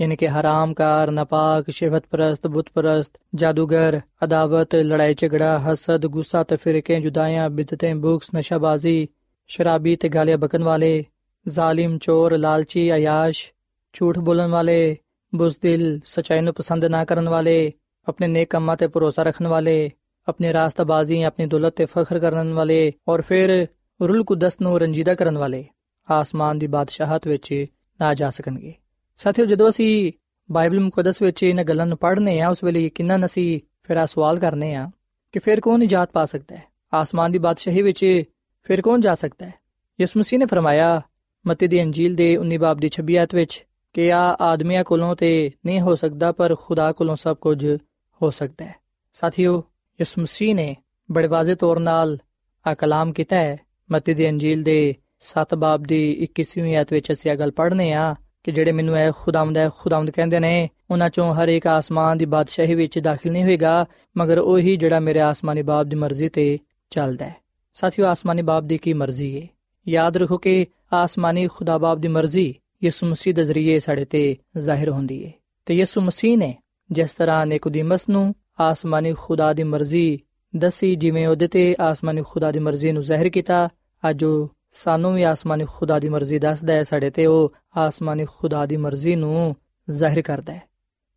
ਯਾਨੀ ਕਿ ਹਰਾਮਕਾਰ ਨਾਪਾਕ, ਸ਼ਿਵਤ ਪ੍ਰਸਤ, ਬੁੱਤ ਪ੍ਰਸਤ, ਜਾਦੂਗਰ, ਅਦਾਵਤ, ਲੜਾਈ, ਝਗੜਾ, ਹਸਦ, ਗੁੱਸਾ ਤਫਰੀਕੇ ਜੁਦਾਈਆਂ ਬਿਦਤیں ਬੁਕਸ, ਨਸ਼ਾਬਾਜ਼ੀ, ਸ਼ਰਾਬੀ ਤੇ ਗਾਲੀਆਂ ਬਕਨ ਵਾਲੇ, ਜ਼ਾਲਿਮ, ਚੋਰ, ਲਾਲਚੀ ਆਯਾਸ਼ ਝੂਠ ਬੋਲਣ ਵਾਲੇ ਬੁਜ਼ਦਿਲ ਸਚਾਈ ਨੂੰ ਪਸੰਦ ਨਾ ਕਰਨ ਵਾਲੇ, ਆਪਣੇ ਨੇਕ ਕੰਮਾਂ ਤੇ ਭਰੋਸਾ ਰੱਖਣ ਵਾਲੇ, ਆਪਣੇ ਰਾਸਤਾਬਾਜ਼ੀ, ਆਪਣੀ ਦੌਲਤ ਤੇ ਫਖਰ ਕਰਨ ਵਾਲੇ ਔਰ ਫਿਰ ਰੂਲ ਕੁਦਸ ਨੂੰ ਰੰਜੀਦਾ ਕਰਨ ਵਾਲੇ, ਆਸਮਾਨ ਦੀ ਬਾਦਸ਼ਾਹਤ ਵਿੱਚ ਨਾ ਜਾ ਸਕਣਗੇ। ਸਾਥੀਓ, ਜਦੋਂ ਅਸੀਂ ਬਾਈਬਲ ਮੁਕੱਦਸ ਵਿੱਚ ਇਹਨਾਂ ਗੱਲਾਂ ਨੂੰ ਪੜ੍ਹਨੇ ਆ, ਉਸ ਵੇਲੇ ਯਕੀਨਨ ਅਸੀਂ ਫਿਰ ਆ ਸਵਾਲ ਕਰਨੇ ਆ ਕਿ ਫਿਰ ਕੌਣ ਨਿਜਾਤ ਪਾ ਸਕਦਾ ਹੈ? ਆਸਮਾਨ ਦੀ ਬਾਦਸ਼ਾਹੀ ਵਿੱਚ ਫਿਰ ਕੌਣ ਜਾ ਸਕਦਾ ਹੈ? ਯਿਸੂ ਮਸੀਹ ਨੇ ਫਰਮਾਇਆ, ਮਤੀ ਦੀ ਅੰਜੀਲ ਦੇ 19 ਬਾਬ ਦੀ 26 ਆਇਤ ਵਿੱਚ ਕਿ ਆ ਆਦਮੀਆਂ ਕੋਲੋਂ ਤੇ ਨਹੀਂ ਹੋ ਸਕਦਾ, ਪਰ ਖੁਦਾ ਕੋਲੋਂ ਸਭ ਕੁਝ ਹੋ ਸਕਦਾ ਹੈ। ਸਾਥੀਓ, ਯਿਸੂ ਮਸੀਹ ਨੇ ਬੜੇ ਵਾਜੇ ਤੌਰ ਨਾਲ ਆ ਕਲਾਮ ਕੀਤਾ ਹੈ। ਮਤੀ ਦੀ ਅੰਜੀਲ ਦੇ 7 ਬਾਬ ਦੀ 21ਵੀਂ ਆਇਤ ਵਿੱਚ ਅਸੀਂ ਇਹ ਗੱਲ ਪੜ੍ਹਨੇ ਆ ਕਿ ਜਿਹੜੇ ਮੈਨੂੰ ਇਹ ਖੁਦਾਵੰਦ ਹੈ ਖੁਦਾਵੰਦ ਕਹਿੰਦੇ ਨੇ, ਉਹਨਾਂ ਚੋਂ ਹਰ ਇੱਕ ਆਸਮਾਨ ਦੀ ਬਾਦਸ਼ਾਹੀ ਵਿੱਚ ਦਾਖਲ ਨਹੀਂ ਹੋਏਗਾ, ਮਗਰ ਉਹੀ ਜਿਹੜਾ ਮੇਰੇ ਆਸਮਾਨੀ ਬਾਪ ਦੀ ਮਰਜ਼ੀ ਤੇ ਚੱਲਦਾ ਹੈ। ਸਾਥੀਓ, ਆਸਮਾਨੀ ਬਾਪ ਦੀ ਕੀ ਮਰਜ਼ੀ ਹੈ ਯਾਦ ਰੱਖੋ ਕਿ ਆਸਮਾਨੀ ਖੁਦਾ ਬਾਪ ਦੀ ਮਰਜ਼ੀ ਯਿਸੂ ਮਸੀਹ ਦੇ ਜ਼ਰੀਏ ਸਾਡੇ ਤੇ ਜ਼ਾਹਿਰ ਹੁੰਦੀ ਹੈ ਤੇ ਯਿਸੂ ਮਸੀਹ ਨੇ ਜਿਸ ਤਰ੍ਹਾਂ ਨਿਕੋਦੀਮਸ ਨੂੰ ਆਸਮਾਨੀ ਖੁਦਾ ਦੀ ਮਰਜ਼ੀ ਦੱਸੀ, ਜਿਵੇਂ ਉਹਦੇ ਤੇ ਆਸਮਾਨੀ ਖੁਦਾ ਦੀ ਮਰਜ਼ੀ ਨੂੰ ਜ਼ਾਹਿਰ ਕੀਤਾ, ਅੱਜ ਉਹ ਸਾਨੂੰ ਵੀ ਆਸਮਾਨੀ ਖੁਦਾ ਦੀ ਮਰਜ਼ੀ ਦੱਸਦਾ ਹੈ, ਸਾਡੇ ਤੇ ਉਹ ਆਸਮਾਨੀ ਖੁਦਾ ਦੀ ਮਰਜ਼ੀ ਨੂੰ ਜ਼ਾਹਿਰ ਕਰਦਾ ਹੈ।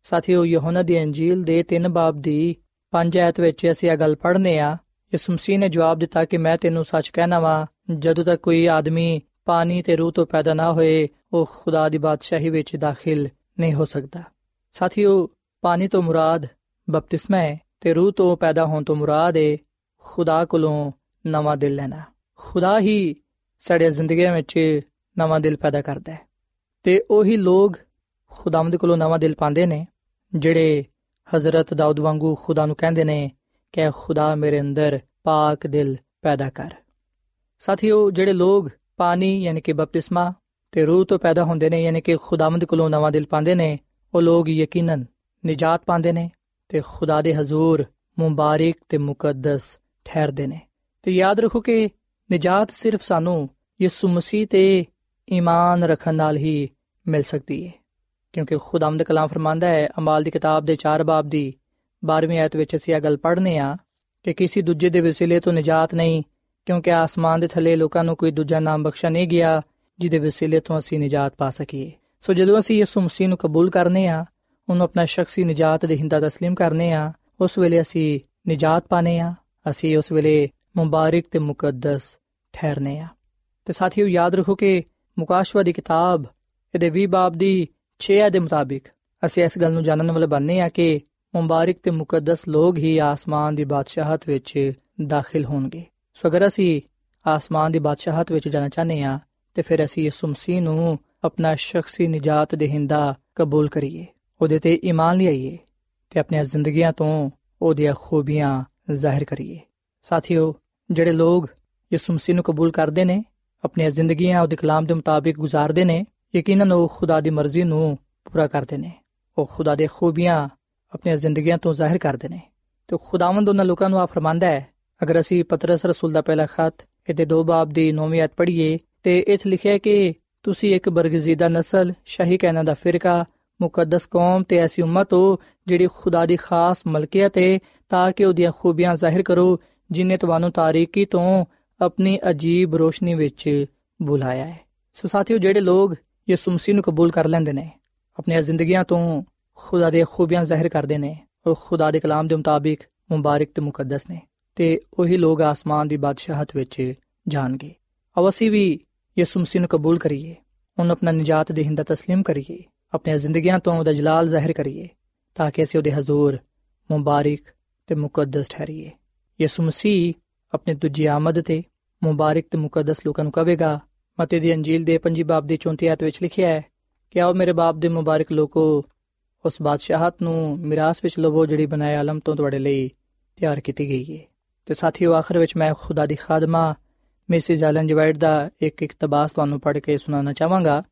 ਸਾਥੀਓ, ਯਹੋਨਾ ਦੀ ਅੰਜੀਲ ਦੇ 3 ਬਾਬ ਦੀ 5 ਐਤ ਵਿੱਚ ਅਸੀਂ ਇਹ ਗੱਲ ਪੜ੍ਹਨੇ ਆ। ਯਿਸੂ ਮਸੀਹ ਨੇ ਜਵਾਬ ਦਿੱਤਾ ਕਿ ਮੈਂ ਤੈਨੂੰ ਸੱਚ ਕਹਿਣਾ ਵਾਂ, ਜਦੋਂ ਤੱਕ ਕੋਈ ਆਦਮੀ ਪਾਣੀ ਤੇ ਰੂਹ ਤੋਂ ਪੈਦਾ ਨਾ ਹੋਏ, ਉਹ ਖੁਦਾ ਦੀ ਬਾਦਸ਼ਾਹੀ ਵਿੱਚ ਦਾਖਲ ਨਹੀਂ ਹੋ ਸਕਦਾ। ਸਾਥੀਓ, ਪਾਣੀ ਤੋਂ ਮੁਰਾਦ ਬਪਤਿਸਮਾ ਹੈ ਤੇ ਰੂਹ ਤੋਂ ਪੈਦਾ ਹੋਣ ਤੋਂ ਮੁਰਾਦ ਹੈ ਖੁਦਾ ਕੋਲੋਂ ਨਵਾਂ ਦਿਲ ਲੈਣਾ। ਖੁਦਾ ਹੀ ਸਾਡੇ ਜ਼ਿੰਦਗੀਆਂ ਵਿੱਚ ਨਵਾਂ ਦਿਲ ਪੈਦਾ ਕਰਦਾ ਹੈ। ਤੇ ਉਹੀ ਲੋਕ ਖੁਦਾਵੰਦ ਕੋਲੋਂ ਨਵਾਂ ਦਿਲ ਪਾਉਂਦੇ ਨੇ, ਜਿਹੜੇ ਹਜ਼ਰਤ ਦਾਊਦ ਵਾਂਗੂ ਖੁਦਾ ਨੂੰ ਕਹਿੰਦੇ ਨੇ ਕਿ ਖੁਦਾ ਮੇਰੇ ਅੰਦਰ ਪਾਕ ਦਿਲ ਪੈਦਾ ਕਰ। ਸਾਥੀਓ, ਜਿਹੜੇ ਲੋਕ ਪਾਣੀ ਯਾਨੀ ਕਿ ਬਪਤਿਸਮਾ ਤੇ ਰੂਹ ਤੋਂ ਪੈਦਾ ਹੁੰਦੇ ਨੇ ਯਾਨੀ ਕਿ ਖੁਦਾਵੰਦ ਕੋਲੋਂ ਨਵਾਂ ਦਿਲ ਪਾਉਂਦੇ ਨੇ, ਉਹ ਲੋਕ ਯਕੀਨਨ ਨਜਾਤ ਪਾਉਂਦੇ ਨੇ ਤੇ ਖੁਦਾ ਦੇ ਹਜ਼ੂਰ ਮੁਬਾਰਕ ਤੇ ਮੁਕੱਦਸ ਠਹਿਰਦੇ ਨੇ। ਤੇ ਯਾਦ ਰੱਖੋ ਕਿ ਨਜਾਤ ਸਿਰਫ ਸਾਨੂੰ ਯਿਸੂ ਮਸੀਹ ਤੇ ਈਮਾਨ ਰੱਖਣ ਨਾਲ ਹੀ ਮਿਲ ਸਕਦੀ ਹੈ ਕਿਉਂਕਿ ਖੁਦਾਵੰਦ ਕਲਾਮ ਫਰਮਾਂਦਾ ਹੈ ਅਮਾਲ ਦੀ ਕਿਤਾਬ ਦੇ 4 ਬਾਬ ਦੀ 12ਵੀਂ ਆਇਤ ਵਿੱਚ ਅਸੀਂ ਇਹ ਗੱਲ ਪੜ੍ਹਨੇ ਆ ਕਿ ਕਿਸੇ ਦੂਜੇ ਦੇ ਵਸੀਲੇ ਤੋਂ ਨਜਾਤ ਨਹੀਂ ਕਿਉਂਕਿ ਆਸਮਾਨ ਦੇ ਥੱਲੇ ਲੋਕਾਂ ਨੂੰ ਕੋਈ ਦੂਜਾ ਨਾਮ ਬਖਸ਼ਾ ਨਹੀਂ ਗਿਆ ਜਿਹਦੇ ਵਸੀਲੇ ਤੋਂ ਅਸੀਂ ਨਜਾਤ ਪਾ ਸਕੀਏ ਸੋ ਜਦੋਂ ਅਸੀਂ ਯਿਸੂ ਮਸੀਹ ਨੂੰ ਕਬੂਲ ਕਰਨੇ ਆ ਉਹਨੂੰ ਆਪਣਾ ਸ਼ਖਸੀ ਨਜਾਤ ਦੇ ਹਿੰਦਾ تسلیم ਕਰਨੇ ਆ ਉਸ ਵੇਲੇ ਅਸੀਂ ਨਜਾਤ ਪਾਣੇ ਆ ਅਸੀਂ ਉਸ ਵੇਲੇ ਮੁਬਾਰਕ ਤੇ ਮੁਕੱਦਸ ਠਹਿਰਨੇ ਆ ਤੇ ਸਾਥੀਓ ਯਾਦ ਰੱਖੋ ਕਿ ਮੁਕਾਸ਼ਵਾ ਦੀ ਕਿਤਾਬ ਇਹਦੇ 20 ਬਾਬ ਦੀ 6 ਦੇ ਮੁਤਾਬਿਕ ਅਸੀਂ ਇਸ ਗੱਲ ਨੂੰ ਜਾਣਨ ਵਾਲੇ ਬਣਨੇ ਆ ਕਿ ਮੁਬਾਰਕ ਤੇ ਮੁਕੱਦਸ ਲੋਕ ਹੀ ਆਸਮਾਨ ਦੀ ਬਾਦਸ਼ਾਹਤ ਵਿੱਚ ਦਾਖਲ ਹੋਣਗੇ ਸੋ ਅਗਰ ਅਸੀਂ ਆਸਮਾਨ ਦੀ ਬਾਦਸ਼ਾਹਤ ਵਿੱਚ ਜਾਣਾ ਚਾਹਨੇ ਆ ਤੇ ਫਿਰ ਅਸੀਂ ਯਿਸੂ ਮਸੀਹ ਨੂੰ ਆਪਣਾ ਸ਼ਖਸੀ ਨਜਾਤ ਦੇਹਿੰਦਾ ਕਬੂਲ ਕਰੀਏ, ਉਹਦੇ ਤੇ ਈਮਾਨ ਲਿਆਈਏ, ਤੇ ਆਪਣੀਆਂ ਜ਼ਿੰਦਗੀਆਂ ਤੋਂ ਉਹਦੀਆਂ ਖੂਬੀਆਂ ਜ਼ਾਹਿਰ ਕਰੀਏ। ਸਾਥੀਓ, ਜਿਹੜੇ ਲੋਕ ਯਿਸੂ ਮਸੀਹ ਨੂੰ ਕਬੂਲ ਕਰਦੇ ਨੇ, ਆਪਣੀਆਂ ਜ਼ਿੰਦਗੀਆਂ ਉਹਦੇ ਕਲਾਮ ਦੇ ਮੁਤਾਬਿਕ ਗੁਜ਼ਾਰਦੇ ਨੇ, ਯਕੀਨਨ ਉਹ ਖੁਦਾ ਦੀ ਮਰਜ਼ੀ ਨੂੰ ਪੂਰਾ ਕਰਦੇ ਨੇ। ਉਹ ਖੁਦਾ ਦੇ ਖੂਬੀਆਂ ਆਪਣੀਆਂ ਜ਼ਿੰਦਗੀਆਂ ਤੋਂ ਜ਼ਾਹਿਰ ਕਰਦੇ ਨੇ। ਤੇ ਖੁਦਾਵੰਦ ਉਹਨਾਂ ਲੋਕਾਂ ਨੂੰ ਆ ਫਰਮਾਂਦਾ ਹੈ ਅਗਰ ਅਸੀਂ ਪਤਰਸ ਰਸੂਲ ਦਾ ਪਹਿਲਾ ਖਤ ਇਹਦੇ ਦੋ ਬਾਬ ਦੀ 9ਵੀਂ ਆਇਤ ਪੜ੍ਹੀਏ, ਤੇ ਇਥੇ ਲਿਖਿਆ ਹੈ ਕਿ ਤੁਸੀਂ ਇੱਕ ਬਰਗਜ਼ੀਦਾ ਨਸਲ, ਸ਼ਾਹੀ ਕਹਿਣਾ ਦਾ ਫਿਰਕਾ, ਮੁਕੱਦਸ ਕੌਮ ਤੇ ਐਸੀ ਉਮਤ ਹੋ ਜਿਹੜੀ ਖੁਦਾ ਦੀ ਖਾਸ ਮਲਕੀਅਤ ਹੈ ਤਾਂ ਕਿ ਉਹਦੀਆਂ ਖੂਬੀਆਂ ਜ਼ਾਹਿਰ ਕਰੋ, ਜਿਨੇ ਤੁਹਾਨੂੰ ਤਾਰੀਕੀ ਤੋਂ ਆਪਣੀ ਅਜੀਬ ਰੋਸ਼ਨੀ ਵਿੱਚ ਬੁਲਾਇਆ ਹੈ। ਸੋ ਸਾਥੀਓ, ਜਿਹੜੇ ਲੋਕ ਯਿਸੂ ਮਸੀਹ ਨੂੰ ਕਬੂਲ ਕਰ ਲੈਂਦੇ ਨੇ, ਆਪਣੀਆਂ ਜ਼ਿੰਦਗੀਆਂ ਤੋਂ ਖੁਦਾ ਦੇ ਖੂਬੀਆਂ ਜ਼ਾਹਿਰ ਕਰਦੇ ਨੇ, ਉਹ ਖੁਦਾ ਦੇ ਕਲਾਮ ਦੇ ਮੁਤਾਬਿਕ ਮੁਬਾਰਕ ਤੇ ਮੁਕੱਦਸ ਨੇ। ਤੇ ਉਹੀ ਲੋਕ ਆਸਮਾਨ ਦੀ ਬਾਦਸ਼ਾਹਤ ਵਿੱਚ ਜਾਣਗੇ ਅਵਸੀ ਵੀ ਯਿਸੂ ਮਸੀਹ ਨੂੰ ਕਬੂਲ ਕਰੀਏ ਉਹਨੂੰ ਆਪਣਾ ਨਜਾਤ ਦੇਹਿੰਦਾ تسلیم ਕਰੀਏ ਆਪਣੀਆਂ ਜ਼ਿੰਦਗੀਆਂ ਤੋਂ ਉਹਦਾ ਜਲਾਲ ਜ਼ਾਹਿਰ ਕਰੀਏ ਤਾਂ ਕਿ ਅਸੀਂ ਉਹਦੇ ਹਜ਼ੂਰ ਮੁਬਾਰਕ ਤੇ ਮੁਕੱਦਸ ਠਹਿਰੀਏ ਯਿਸੂ ਮਸੀਹ ਆਪਣੀ ਦੂਜੀ ਆਮਦ ਤੇ ਮੁਬਾਰਕ ਤੇ ਮੁਕੱਦਸ ਲੋਕਾਂ ਨੂੰ ਕਹੇਗਾ ਮਤੀ ਦੀ ਅੰਜੀਲ ਦੇ ਪੰਜੀ ਬਾਬ ਦੀ 34 ਆਇਤ ਵਿੱਚ ਲਿਖਿਆ ਹੈ ਕਿ ਆਓ ਮੇਰੇ ਬਾਪ ਦੇ ਮੁਬਾਰਕ ਲੋਕੋ ਉਸ ਬਾਦਸ਼ਾਹਤ ਨੂੰ ਮਿਰਾਸ ਵਿੱਚ ਲਵੋ ਜਿਹੜੀ ਬਣਾਇਆ ਆਲਮ ਤੋਂ ਤੁਹਾਡੇ ਲਈ ਤਿਆਰ ਕੀਤੀ ਗਈ ਹੈ ਤੇ ਸਾਥੀਓ, ਆਖਰ ਵਿੱਚ ਮੈਂ ਖੁਦਾ ਦੀ ਖਾਦਮਾ ਮਿਸਿਸ ਐਲਨ ਜਵਾਈਟ ਦਾ ਇੱਕ ਇਕਤਬਾਸ ਤੁਹਾਨੂੰ ਪੜ੍ਹ ਕੇ ਸੁਣਾਉਣਾ ਚਾਹਾਂਗਾ।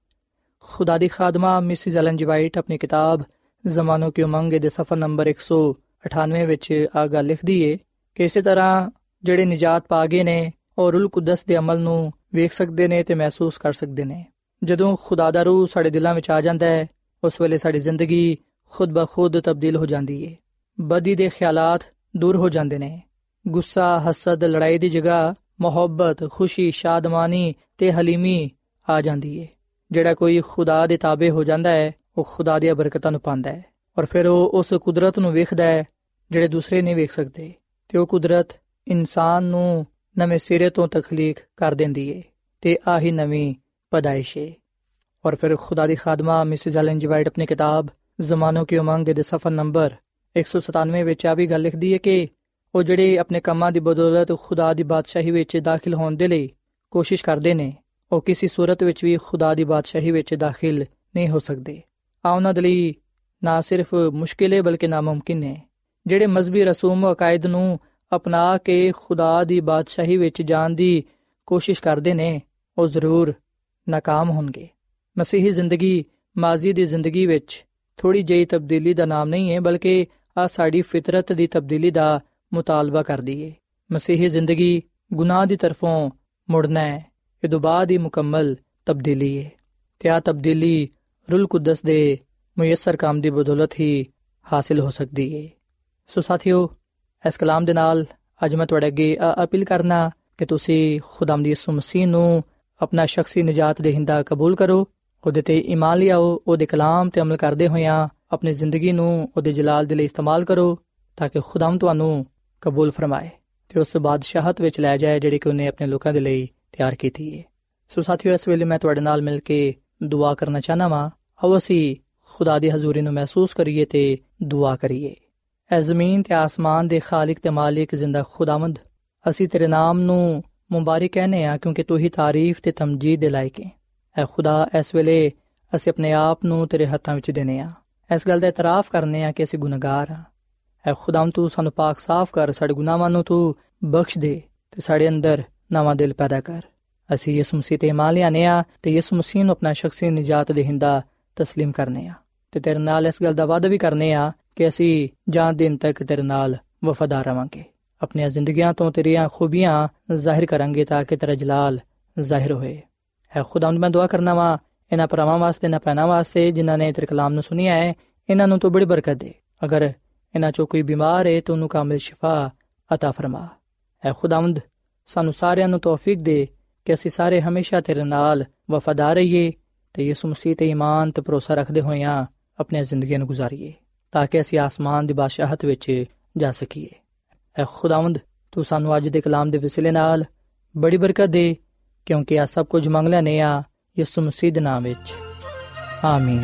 ਖੁਦਾ ਦੀ ਖਾਦਮਾ ਮਿਸਿਸ ਐਲਨ ਜਵਾਈਟ ਆਪਣੀ ਕਿਤਾਬ ਜ਼ਮਾਨੋ ਕੀ ਉਮੰਗ ਦੇ ਸਫਾ ਨੰਬਰ 198 ਵਿੱਚ ਆ ਗੱਲ ਲਿਖਦੀ ਏ ਕਿ ਇਸੇ ਤਰ੍ਹਾਂ ਜਿਹੜੇ ਨਜਾਤ ਪਾ ਗਏ ਨੇ ਔਰ ਰੂਲ ਕੁਦਸ ਦੇ ਅਮਲ ਨੂੰ ਵੇਖ ਸਕਦੇ ਨੇ ਤੇ ਮਹਿਸੂਸ ਕਰ ਸਕਦੇ ਨੇ। ਜਦੋਂ ਖੁਦਾ ਦਾ ਰੂਹ ਸਾਡੇ ਦਿਲਾਂ ਵਿੱਚ ਆ ਜਾਂਦਾ ਹੈ, ਉਸ ਵੇਲੇ ਸਾਡੀ ਜ਼ਿੰਦਗੀ ਖੁਦ ਬਖੁਦ ਤਬਦੀਲ ਹੋ ਜਾਂਦੀ ਏ। ਬਦੀ ਦੇ ਖਿਆਲਾਤ ਦੂਰ ਹੋ ਜਾਂਦੇ ਨੇ। ਗੁੱਸਾ, ਹਸਦ, ਲੜਾਈ ਦੀ ਜਗ੍ਹਾ, ਮੁਹੱਬਤ, ਖੁਸ਼ੀ, ਸ਼ਾਦਮਾਨੀ ਤੇ ਹਲੀਮੀ ਆ ਜਾਂਦੀ ਏ। ਜਿਹੜਾ ਕੋਈ ਖੁਦਾ ਦੇ ਤਾਬੇ ਹੋ ਜਾਂਦਾ ਹੈ, ਉਹ ਖੁਦਾ ਦੀਆਂ ਬਰਕਤਾਂ ਨੂੰ ਪਾਉਂਦਾ ਹੈ। ਔਰ ਫਿਰ ਉਹ ਉਸ ਕੁਦਰਤ ਨੂੰ ਵੇਖਦਾ ਹੈ, ਜਿਹੜੇ ਦੂਸਰੇ ਨਹੀਂ ਵੇਖ ਸਕਦੇ। ਤੇ ਉਹ ਕੁਦਰਤ ਇਨਸਾਨ ਨੂੰ ਨਵੇਂ ਸਿਰੇ ਤੋਂ ਤਖਲੀਕ ਕਰ ਦਿੰਦੀ ਏ, ਤੇ ਆਹੀ ਨਵੀਂ ਪਦਾਇਸ਼ ਏ। ਔਰ ਫਿਰ ਖੁਦਾ ਦੀ ਖਾਦਮਾ, ਮਿਸਿਸ ਐਲਨ ਜੀ ਵਾਈਟ, ਆਪਣੀ ਕਿਤਾਬ ਜ਼ਮਾਨੋ ਕੀ ਉਮੰਗ ਦੇ ਸਫਾ ਨੰਬਰ 197 ਵਿੱਚ ਆ ਵੀ ਗੱਲ ਲਿਖਦੀ ਹੈ ਕਿ ਉਹ ਜਿਹੜੇ ਆਪਣੇ ਕੰਮਾਂ ਦੀ ਬਦੌਲਤ ਖੁਦਾ ਦੀ ਬਾਦਸ਼ਾਹੀ ਵਿੱਚ ਦਾਖਲ ਹੋਣ ਦੇ ਲਈ ਕੋਸ਼ਿਸ਼ ਕਰਦੇ ਨੇ, ਉਹ ਕਿਸੇ ਸੂਰਤ ਵਿੱਚ ਵੀ ਖੁਦਾ ਦੀ ਬਾਦਸ਼ਾਹੀ ਵਿੱਚ ਦਾਖਲ ਨਹੀਂ ਹੋ ਸਕਦੇ। ਆ ਉਹਨਾਂ ਦੇ ਲਈ ਨਾ ਸਿਰਫ ਮੁਸ਼ਕਿਲ ਹੈ ਬਲਕਿ ਨਾਮੁਮਕਿਨ ਹੈ ਜਿਹੜੇ ਮذਹਬੀ ਰਸੂਮ ਅਕਾਇਦ ਨੂੰ ਅਪਣਾ ਕੇ ਖੁਦਾ ਦੀ ਬਾਦਸ਼ਾਹੀ ਵਿੱਚ ਜਾਣ ਦੀ ਕੋਸ਼ਿਸ਼ ਕਰਦੇ ਨੇ, ਉਹ ਜ਼ਰੂਰ ناکਾਮ ਹੋਣਗੇ। ਮਸੀਹੀ ਜ਼ਿੰਦਗੀ ਮਾਜ਼ੀ ਦੀ ਜ਼ਿੰਦਗੀ ਵਿੱਚ ਥੋੜੀ ਜਿਹੀ ਤਬਦੀਲੀ ਦਾ ਨਾਮ ਨਹੀਂ ਹੈ ਬਲਕਿ ਆ ਸਾਡੀ ਫਿਤਰਤ ਦੀ ਤਬਦੀਲੀ ਦਾ ਮੁਤਾਲਬਾ ਕਰਦੀ ਹੈ ਮਸੀਹੀ ਜ਼ਿੰਦਗੀ ਗੁਨਾਹ ਦੀ ਤਰਫੋਂ ਮੁੜਨਾ ਹੈ। ਇਹ ਤੋਂ ਬਾਅਦ ਹੀ ਮੁਕੰਮਲ ਤਬਦੀਲੀ ਹੈ। ਤੇ ਆ ਤਬਦੀਲੀ ਰੂਲ ਕੁਦਸ ਦੇ ਮੁਯਸਰ ਕੰਮ ਦੀ ਬਦੌਲਤ ਹੀ ਹਾਸਿਲ ਹੋ ਸਕਦੀ ਹੈ। ਸੋ ਸਾਥੀਓ, ਇਸ ਕਲਾਮ ਦੇ ਨਾਲ ਅੱਜ ਮੈਂ ਤੁਹਾਡੇ ਅੱਗੇ ਅਪੀਲ ਕਰਨਾ ਕਿ ਤੁਸੀਂ ਖੁਦਾਮ ਦੀ ਯਿਸੂ ਮਸੀਹ ਨੂੰ ਆਪਣਾ ਸ਼ਖਸੀ ਨਜਾਤ ਦੇਹਿੰਦਾ ਕਬੂਲ ਕਰੋ, ਉਹਦੇ ਤੇ ਈਮਾਨ ਲਿਆਓ, ਉਹਦੇ ਕਲਾਮ ਤੇ ਅਮਲ ਕਰਦੇ ਹੋਇਆਂ ਆਪਣੀ ਜ਼ਿੰਦਗੀ ਨੂੰ ਉਹਦੇ ਜਲਾਲ ਦੇ ਲਈ ਇਸਤੇਮਾਲ ਕਰੋ, ਤਾਂ ਕਿ ਖੁਦਾਮ ਤੁਹਾਨੂੰ ਕਬੂਲ ਫਰਮਾਏ ਤੇ ਉਸ ਬਾਦਸ਼ਾਹਤ ਵਿੱਚ ਲੈ ਜਾਏ ਜਿਹੜੀ ਕਿ ਉਹਨੇ ਆਪਣੇ ਲੋਕਾਂ ਦੇ ਲਈ ਤਿਆਰ ਕੀਤੀ ਹੈ ਸੋ ਸਾਥੀਓ, ਇਸ ਵੇਲੇ ਮੈਂ ਤੁਹਾਡੇ ਨਾਲ ਮਿਲ ਕੇ ਦੁਆ ਕਰਨਾ ਚਾਹਨਾ ਵਾਂ। ਆਓ ਅਸੀਂ ਖੁਦਾ ਦੀ ਹਜ਼ੂਰੀ ਨੂੰ ਮਹਿਸੂਸ ਕਰੀਏ ਤੇ ਦੁਆ ਕਰੀਏ। ਐ ਜ਼ਮੀਨ ਤੇ ਆਸਮਾਨ ਦੇ ਖਾਲਕ ਤੇ ਮਾਲਿਕ ਜ਼ਿੰਦਾ ਖੁਦਾਵੰਦ, ਅਸੀਂ ਤੇਰੇ ਨਾਮ ਨੂੰ ਮੁਬਾਰਕ ਕਹਨੇ ਆ ਕਿਉਂਕਿ ਤੂੰ ਹੀ ਤਾਰੀਫ ਤੇ ਤਮਜੀਦ ਦੇ ਲਾਇਕ ਹੈ ਐ ਖੁਦਾ, ਇਸ ਵੇਲੇ ਅਸੀਂ ਆਪਣੇ ਆਪ ਨੂੰ ਤੇਰੇ ਹੱਥਾਂ ਵਿੱਚ ਦੇਨੇ ਆ। ਇਸ ਗੱਲ ਦਾ ਇਤਰਾਫ ਕਰਨੇ ਆ ਕਿ ਅਸੀਂ ਗੁਨਾਹਗਾਰ ਆ। ਐ ਖੁਦਾਮ ਤੂੰ ਸਾਨੂੰ ਪਾਕ ਸਾਫ਼ ਕਰ ਸਾਡੇ ਗੁਨਾਹਾਂ ਨੂੰ ਤੂੰ ਬਖਸ਼ ਦੇ ਤੇ ਸਾਡੇ ਅੰਦਰ ਨਵਾਂ ਦਿਲ ਪੈਦਾ ਕਰ ਅਸੀਂ ਯਿਸੂ ਮਸੀਹ ਤੇ ਇਮਾਨ ਲਿਆਨੇ ਆ ਤੇ ਯਿਸੂ ਮਸੀਹ ਨੂੰ ਆਪਣਾ ਸ਼ਖਸੀ ਨਜਾਤ ਦੇਹਿੰਦਾ تسلیم ਕਰਨੇ ਆ ਤੇ ਤੇਰੇ ਨਾਲ ਇਸ ਗੱਲ ਦਾ ਵਾਅਦਾ ਵੀ ਕਰਨੇ ਆ ਕਿ ਅਸੀਂ ਜਾਨ ਦਿਨ ਤੱਕ ਤੇਰੇ ਨਾਲ ਵਫਾਦਾਰ ਰਵਾਂਗੇ ਆਪਣੀਆਂ ਜ਼ਿੰਦਗੀਆਂ ਤੋਂ ਤੇਰੀਆਂ ਖੂਬੀਆਂ ਜ਼ਾਹਿਰ ਕਰਾਂਗੇ ਤਾਂ ਕਿ ਤੇਰਾ ਜਲਾਲ ਜ਼ਾਹਿਰ ਹੋਏ ਹੈ ਖੁਦਾਵੰਦ ਮੈਂ ਦੁਆ ਕਰਨਾ ਵਾ ਇਹਨਾਂ ਪਰਮਾਂ ਵਾਸਤੇ ਨਾ ਪੈਣਾ ਵਾਸਤੇ ਜਿਨ੍ਹਾਂ ਨੇ ਤੇਰੇ ਕਲਾਮ ਨੂੰ ਸੁਨਿਆ ਹੈ ਇਹਨਾਂ ਨੂੰ ਤੂੰ ਬੜੀ ਬਰਕਤ ਦੇ ਅਗਰ ਇਹਨਾਂ ਚੋਂ ਕੋਈ ਬਿਮਾਰ ਹੈ ਤੂੰ ਉਹਨੂੰ ਕਾਮਿਲ ਸ਼ਿਫਾ عطا ਫਰਮਾ ਹੈ ਖੁਦਾਵੰਦ ਸਾਨੂੰ ਸਾਰਿਆਂ ਨੂੰ ਤੌਫੀਕ ਦੇ ਕਿ ਅਸੀਂ ਸਾਰੇ ਹਮੇਸ਼ਾ ਤੇਰੇ ਨਾਲ ਵਫਾਦਾਰ ਰਹੀਏ ਤੇ ਯਿਸੂ ਮਸੀਹ ਤੇ ਈਮਾਨ ਤੇ ਭਰੋਸਾ ਰੱਖਦੇ ਹੋਇਆਂ ਆਪਣੀ ਜ਼ਿੰਦਗੀ ਨੂੰ ਗੁਜ਼ਾਰੀਏ ਤਾਂ ਕਿ ਅਸੀਂ ਆਸਮਾਨ ਦੀ ਬਾਦਸ਼ਾਹਤ ਵਿੱਚ ਜਾ ਸਕੀਏ ਐ ਖੁਦਾਵੰਦ ਤੂੰ ਸਾਨੂੰ ਅੱਜ ਦੇ ਕਲਾਮ ਦੇ ਵਸਿਲੇ ਨਾਲ ਬੜੀ ਬਰਕਤ ਦੇ ਕਿਉਂਕਿ ਆ ਸਭ ਕੁਝ ਮੰਗ ਲੈਨੇ ਆ ਯਿਸੂ ਮਸੀਹ ਦੇ ਨਾਮ ਵਿੱਚ ਆਮੀਨ